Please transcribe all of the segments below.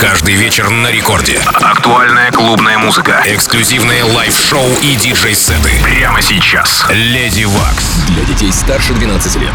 Каждый вечер на Рекорде. Актуальная клубная музыка. Эксклюзивные live-шоу и диджей-сеты. Прямо сейчас. Lady Waks. Для детей старше 12 лет.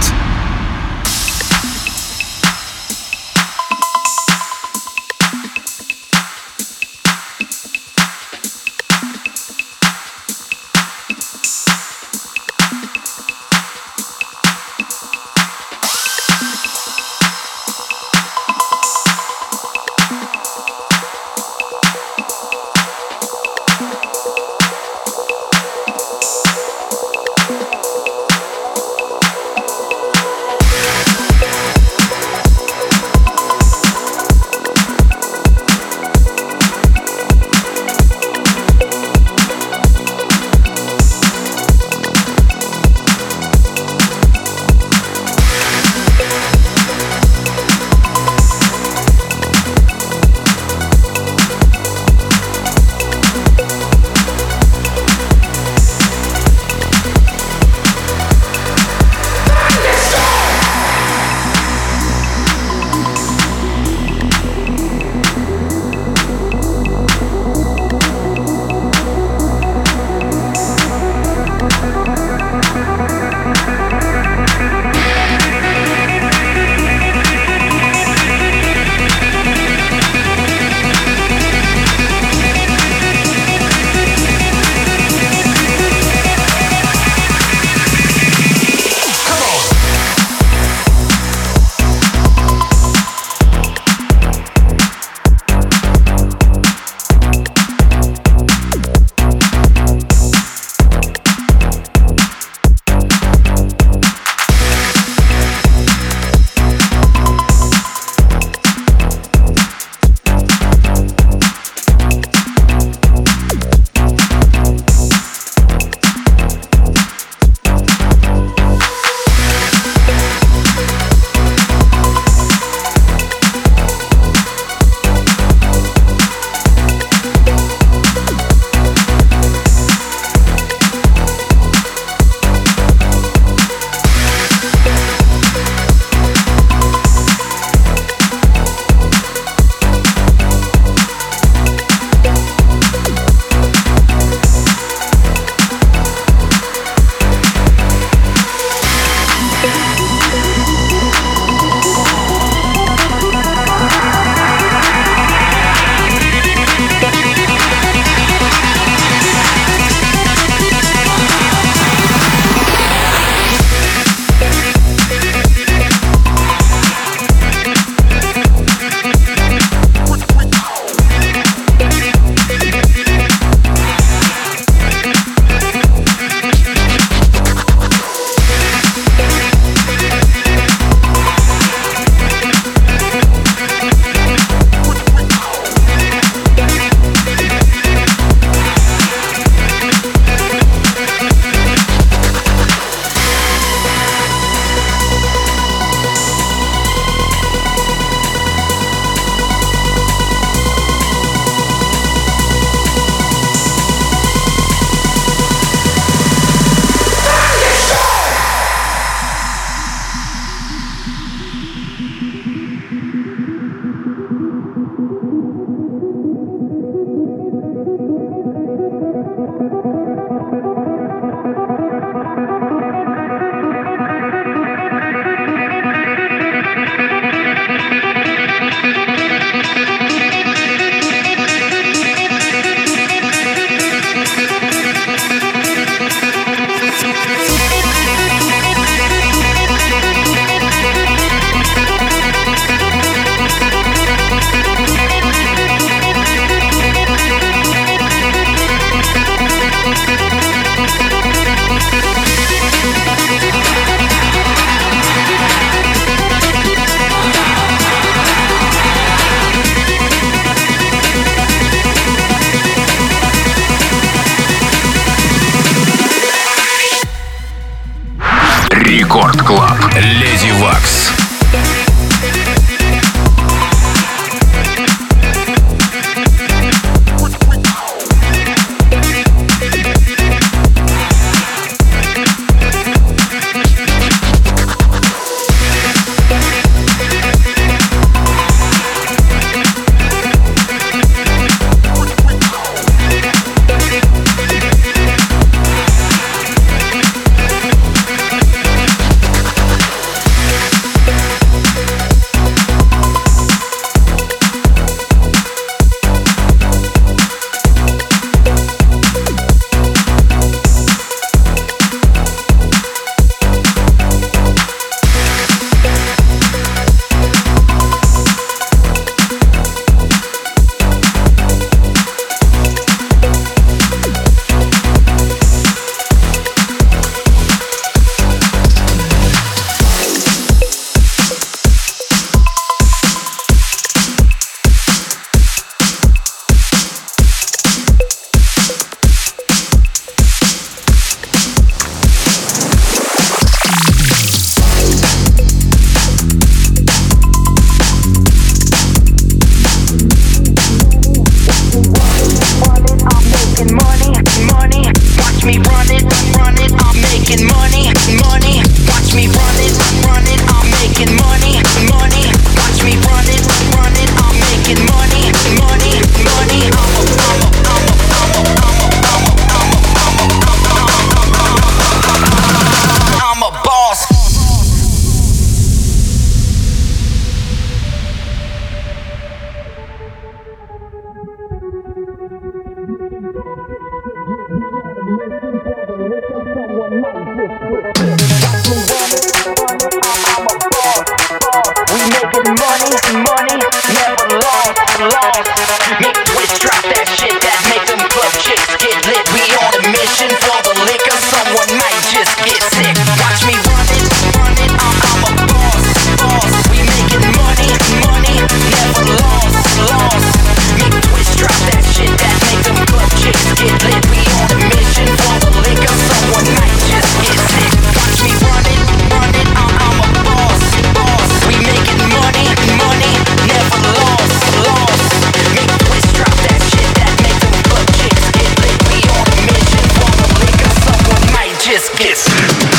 Thank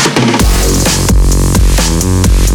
you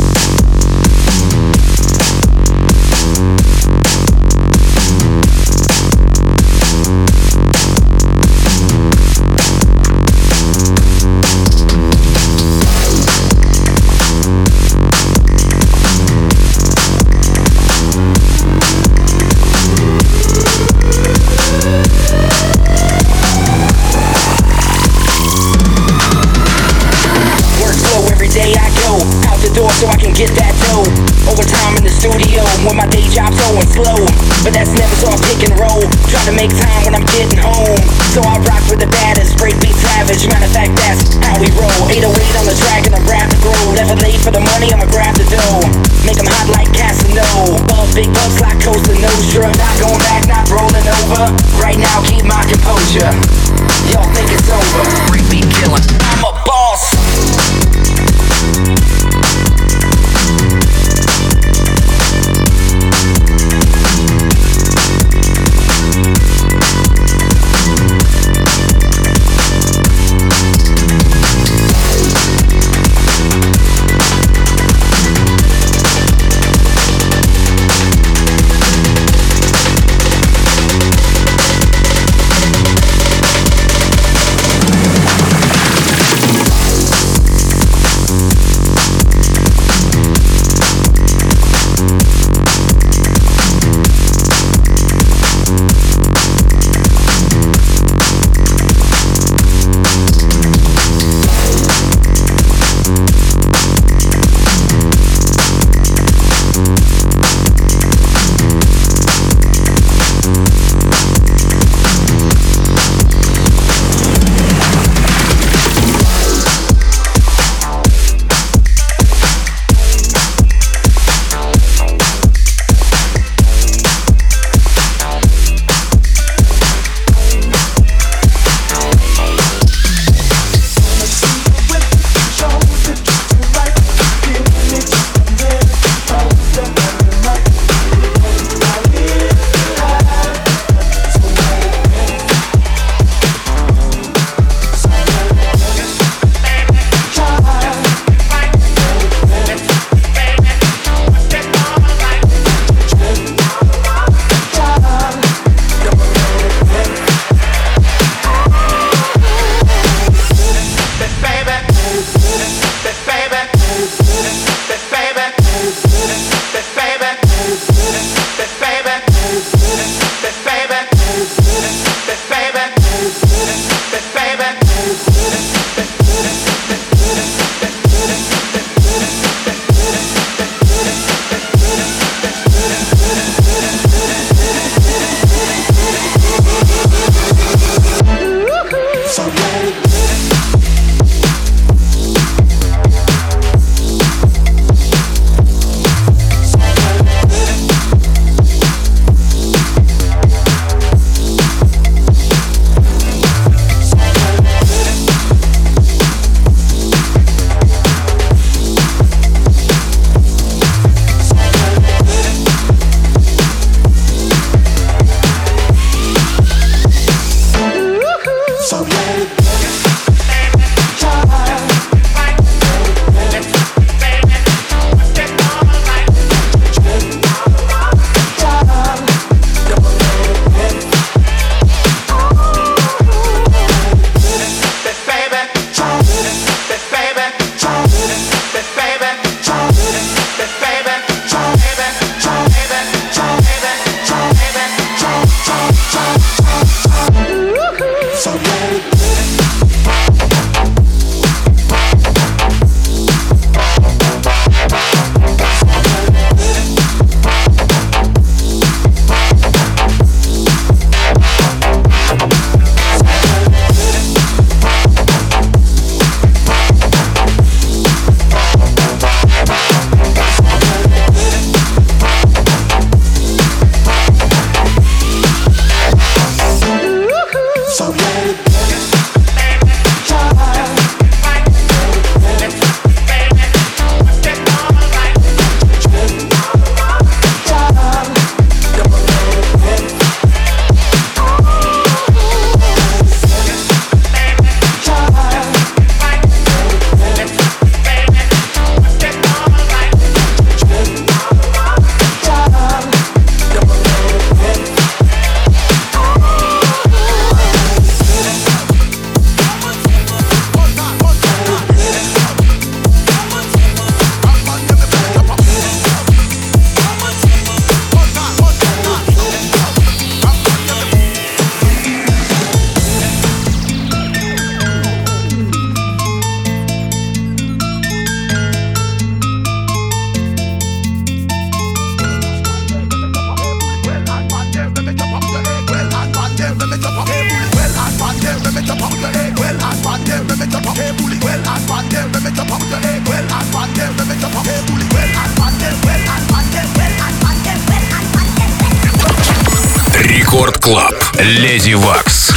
Клаб. Леди Вакс.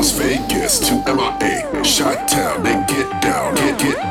Las Vegas to MIA, Shot Town, they get down, get get down.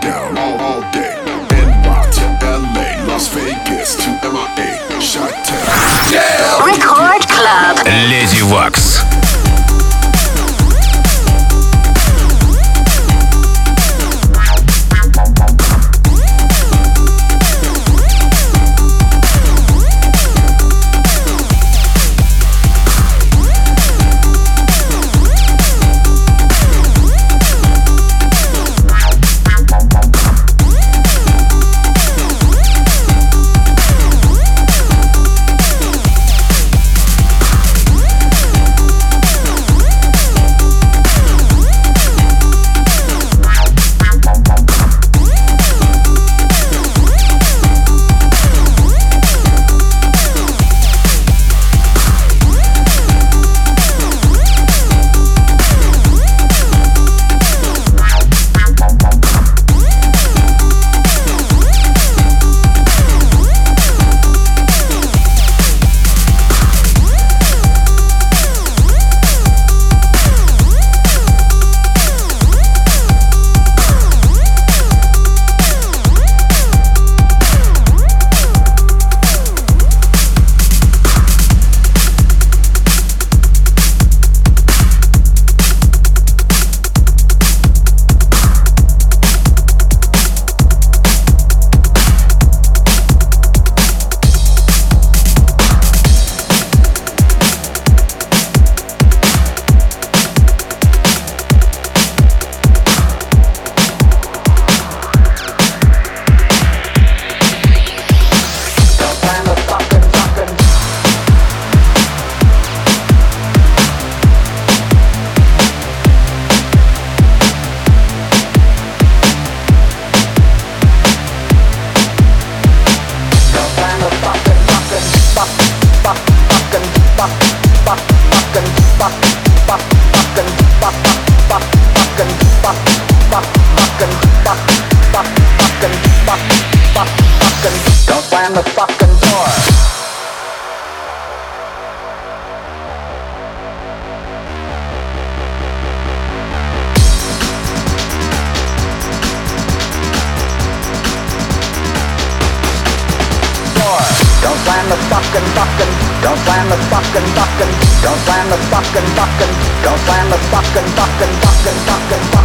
扎根，扎根，扎根。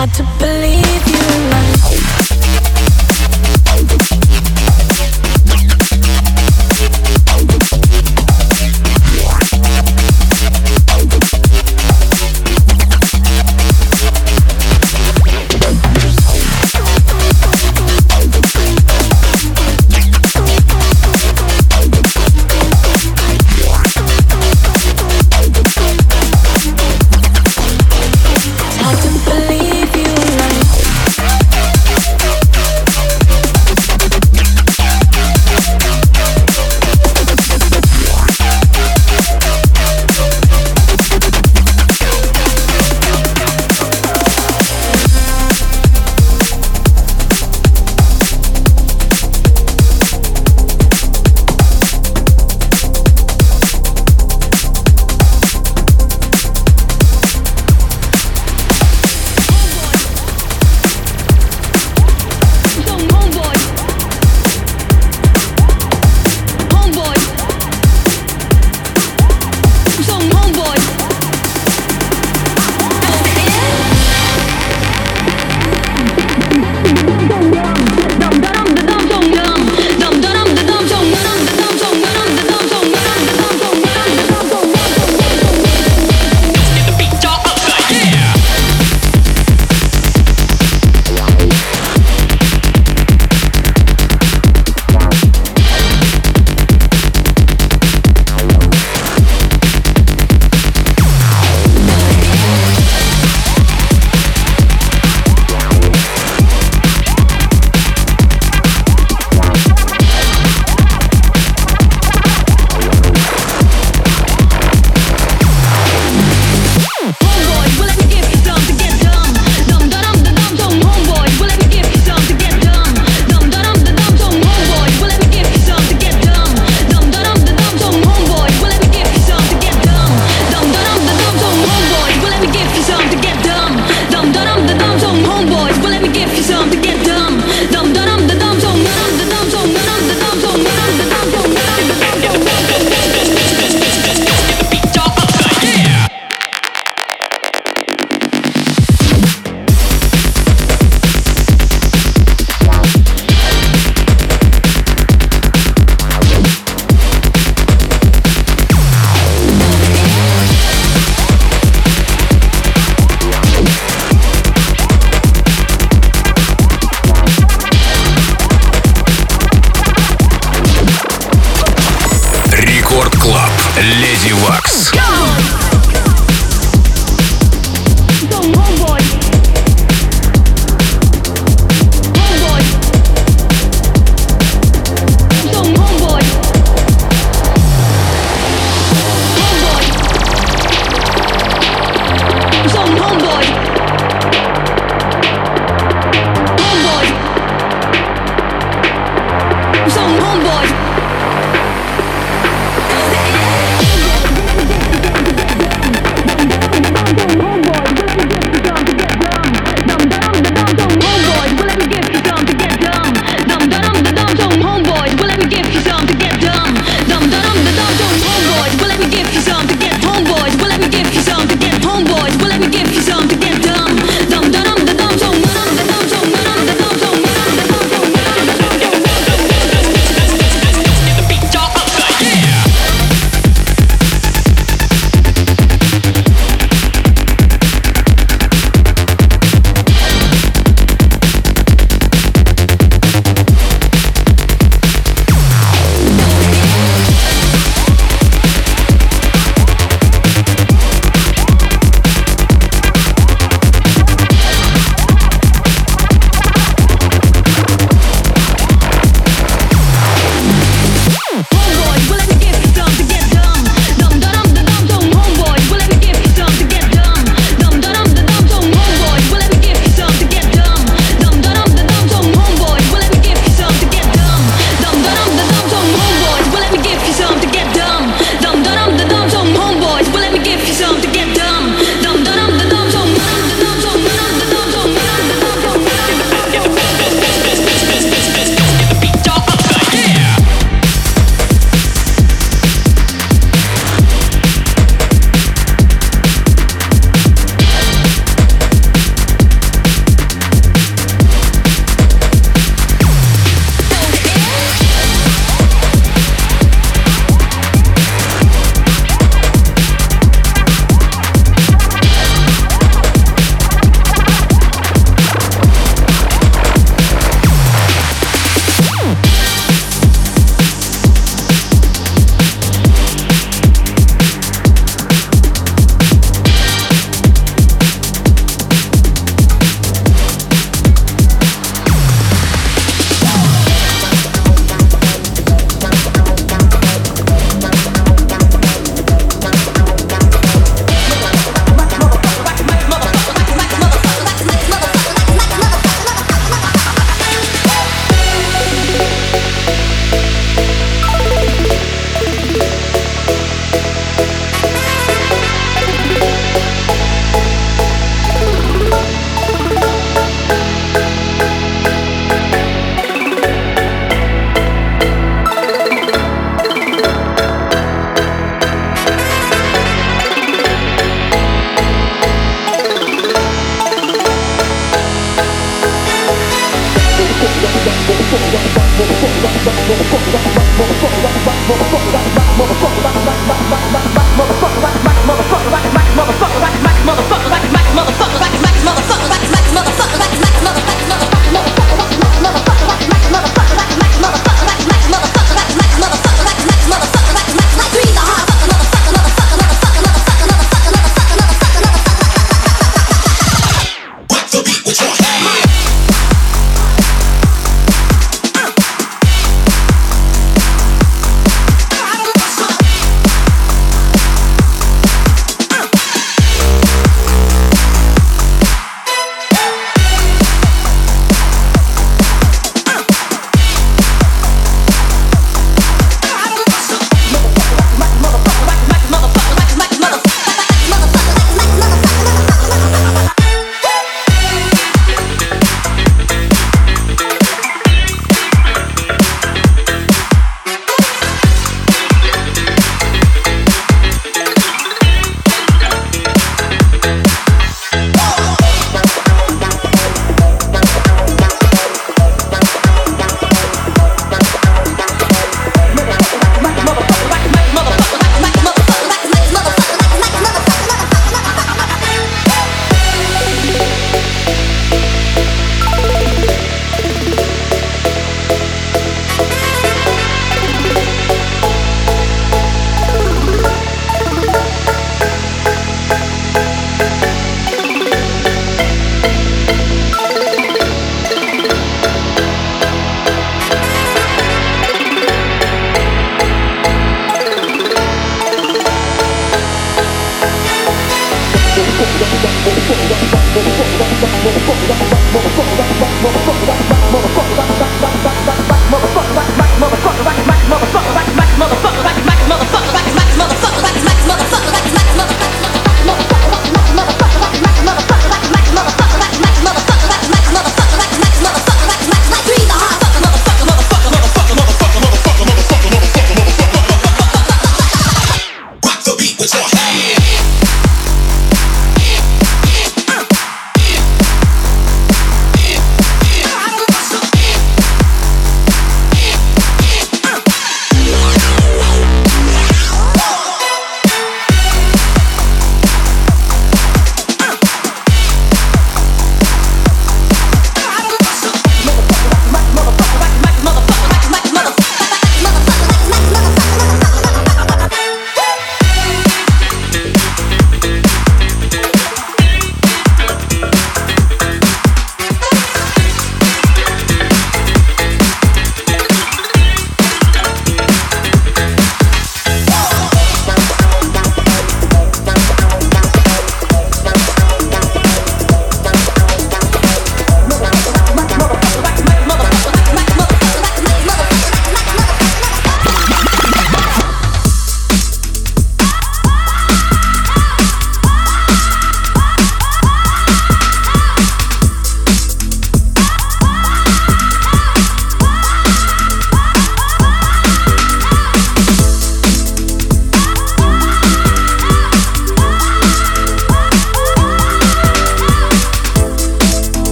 hard to believe you.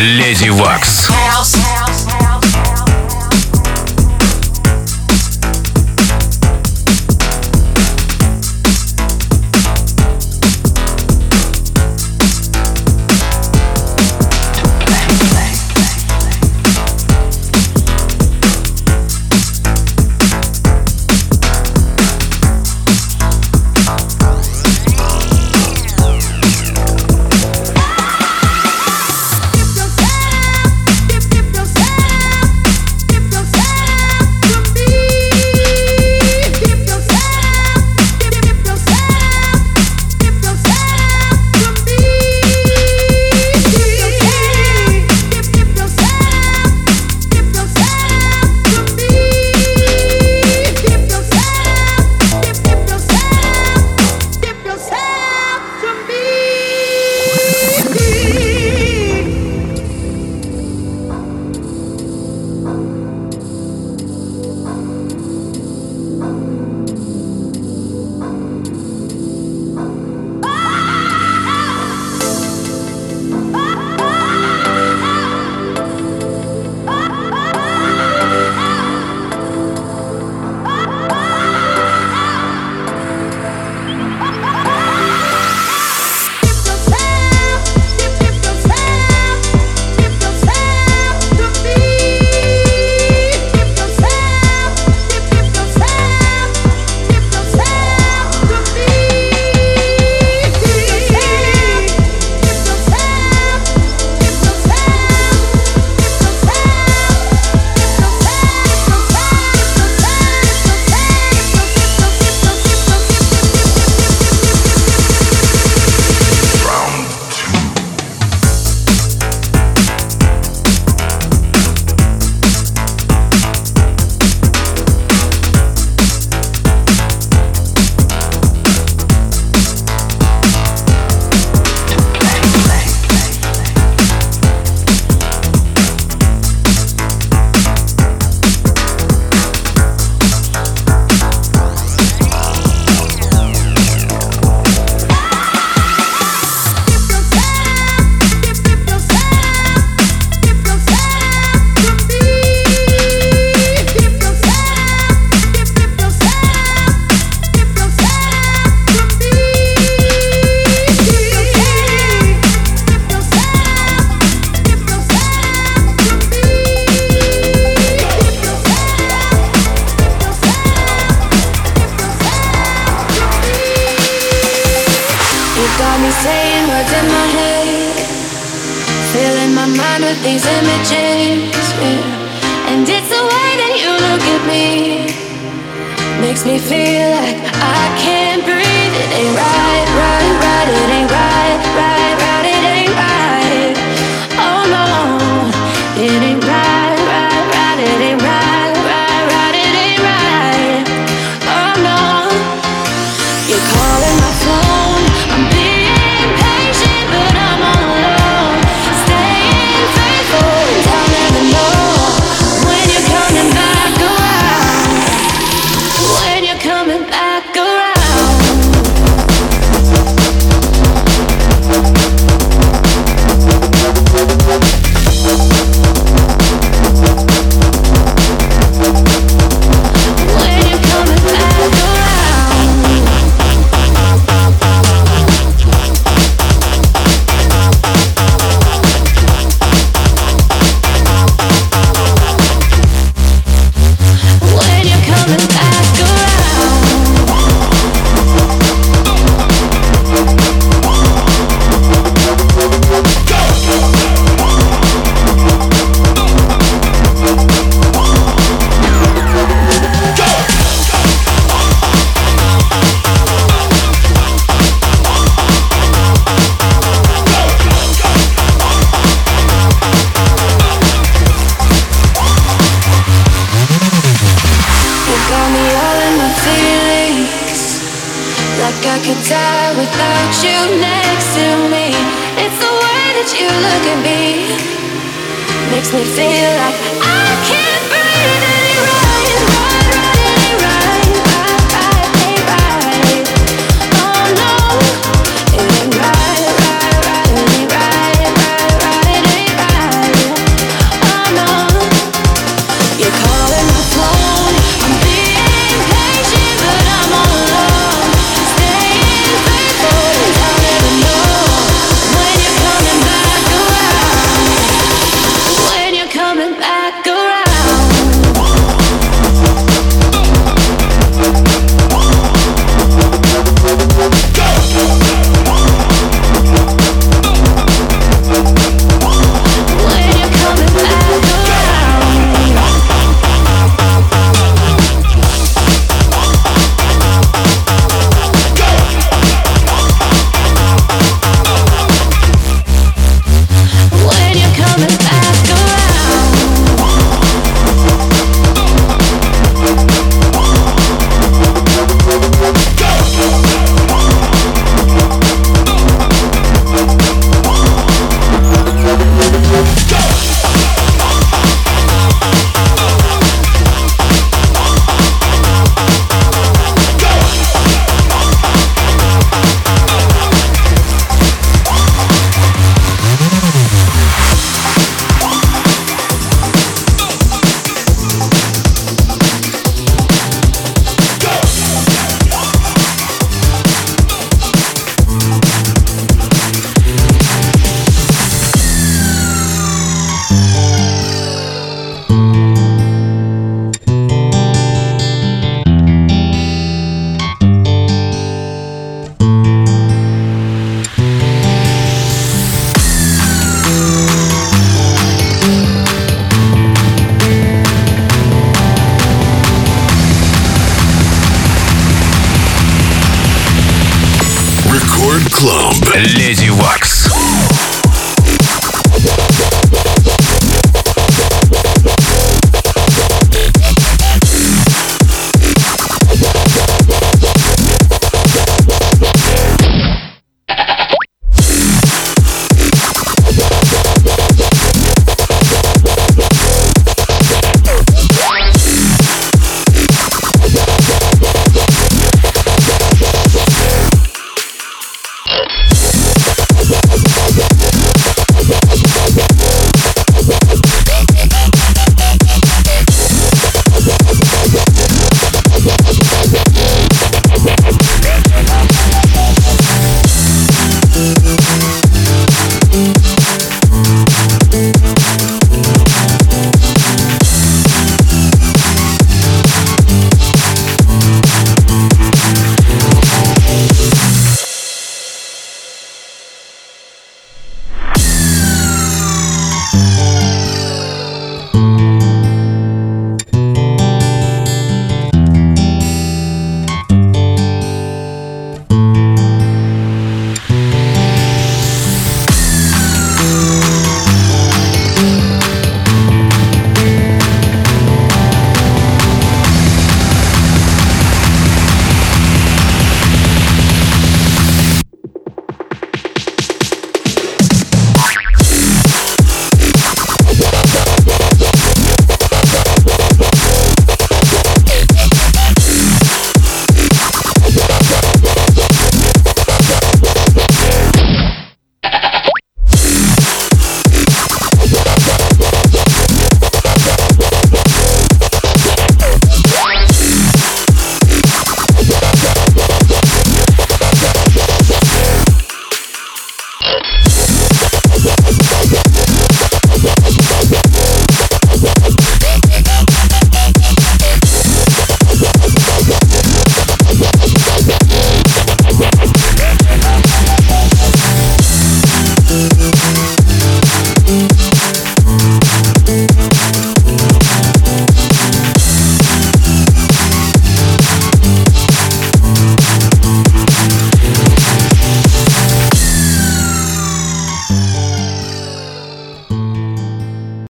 Леди